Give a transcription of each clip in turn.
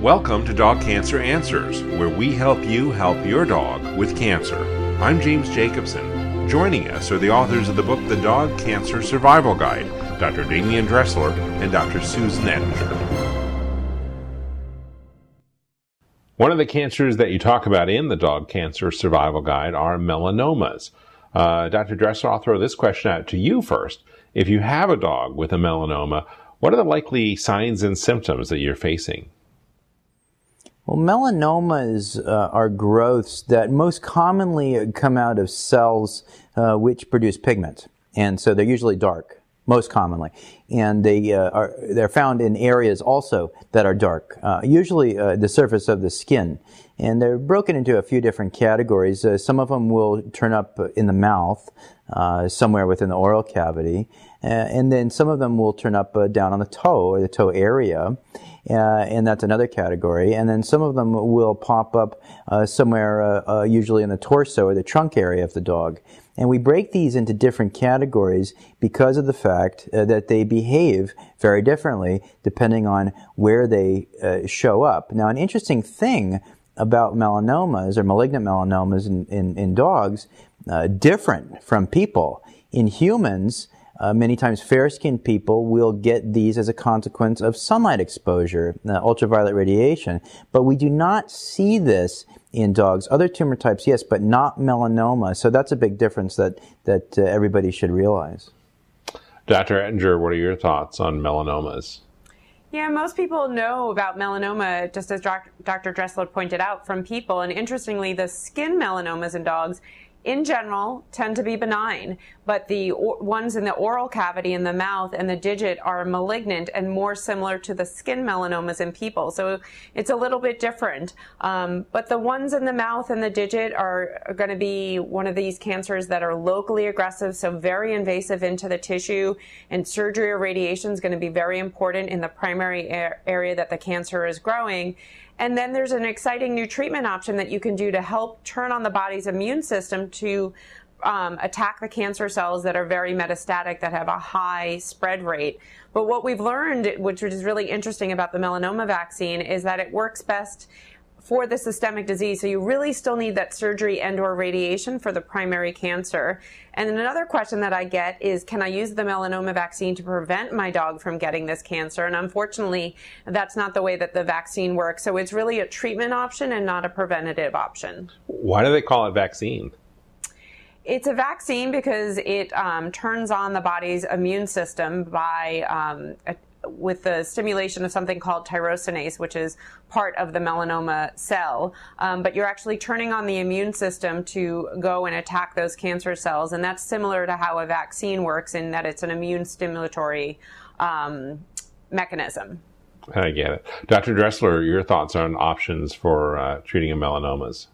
Welcome to Dog Cancer Answers, where we help you help your dog with cancer. I'm James Jacobson. Joining us are the authors of the book The Dog Cancer Survival Guide, Dr. Demian Dressler and Dr. Susan Ettinger. One of the cancers that you talk about in the Dog Cancer Survival Guide are melanomas. Uh, Dr. Dressler, I'll throw this question out to you first. If you have a dog with a melanoma, what are the likely signs and symptoms that you're facing? Well, melanomas uh, are growths that most commonly come out of cells uh, which produce pigment. And so they're usually dark, most commonly. And they uh, are, they're found in areas also that are dark, uh, usually uh, the surface of the skin. And they're broken into a few different categories. Uh, some of them will turn up in the mouth, somewhere within the oral cavity. and then some of them will turn up down on the toe or the toe area and that's another category. And then some of them will pop up uh, somewhere, uh, uh, usually in the torso or the trunk area of the dog. And we break these into different categories because of the fact uh, that they behave very differently depending on where they uh, show up. Now, an interesting thing about melanomas or malignant melanomas in, in, in dogs, different from people. In humans, uh, many times fair-skinned people will get these as a consequence of sunlight exposure, uh, ultraviolet radiation. But we do not see this in dogs. Other tumor types, yes, but not melanoma. So that's a big difference that, that uh, everybody should realize. Dr. Ettinger, what are your thoughts on melanomas? Yeah, most people know about melanoma, just as Dr. Dressler pointed out, from people. And interestingly, the skin melanomas in dogs in general tend to be benign, but the ones in the oral cavity in the mouth and the digit are malignant and more similar to the skin melanomas in people. So it's a little bit different. Um, but the ones in the mouth and the digit are, are going to be one of these cancers that are locally aggressive, so very invasive into the tissue, and surgery or radiation is going to be very important in the primary area that the cancer is growing. And then there's an exciting new treatment option that you can do to help turn on the body's immune system to um, attack the cancer cells that are very metastatic, that have a high spread rate. But what we've learned, which is really interesting about the melanoma vaccine, is that it works best for the systemic disease. So you really still need that surgery and or radiation for the primary cancer. And then another question that I get is, can I use the melanoma vaccine to prevent my dog from getting this cancer? And unfortunately, that's not the way that the vaccine works. So it's really a treatment option and not a preventative option. Why do they call it vaccine? It's a vaccine because it um, turns on the body's immune system by um, with the stimulation of something called tyrosinase, which is part of the melanoma cell. Um, but you're actually turning on the immune system to go and attack those cancer cells. And that's similar to how a vaccine works in that it's an immune stimulatory um, mechanism. I get it. Dr. Dressler, your thoughts on options for uh, treating melanomas?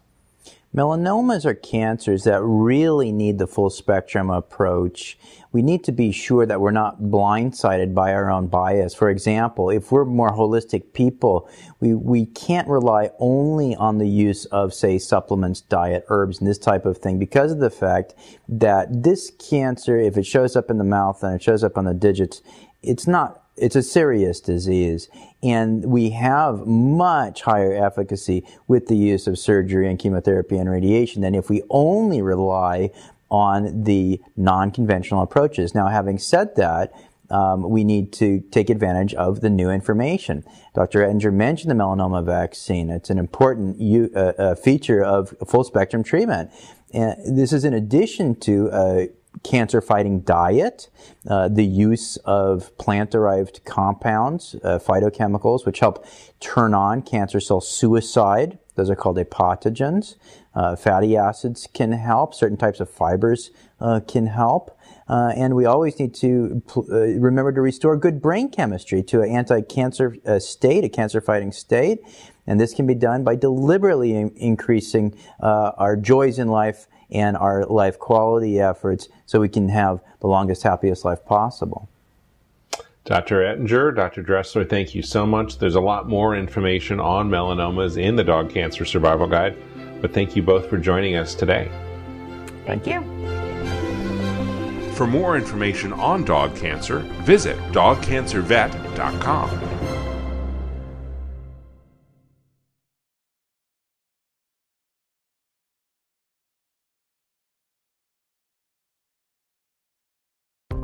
Melanomas are cancers that really need the full spectrum approach. We need to be sure that we're not blindsided by our own bias. For example, if we're more holistic people, we, we can't rely only on the use of, say, supplements, diet, herbs, and this type of thing because of the fact that this cancer, if it shows up in the mouth and it shows up on the digits, it's not it's a serious disease and we have much higher efficacy with the use of surgery and chemotherapy and radiation than if we only rely on the non-conventional approaches. Now, having said that, um, we need to take advantage of the new information. Dr. Ettinger mentioned the melanoma vaccine. It's an important u- uh, uh, feature of full spectrum treatment. And this is in addition to uh, cancer fighting diet, uh, the use of plant derived compounds, uh, phytochemicals, which help turn on cancer cell suicide. Those are called apoptogens. Uh, fatty acids can help. Certain types of fibers uh, can help. Uh, and we always need to pl- uh, remember to restore good brain chemistry to an anti-cancer state, a cancer-fighting state. And this can be done by deliberately in- increasing our joys in life and our life quality efforts so we can have the longest, happiest life possible. Dr. Ettinger, Dr. Dressler, thank you so much. There's a lot more information on melanomas in the Dog Cancer Survival Guide, but thank you both for joining us today. Thank you. For more information on dog cancer, visit dogcancervet.com.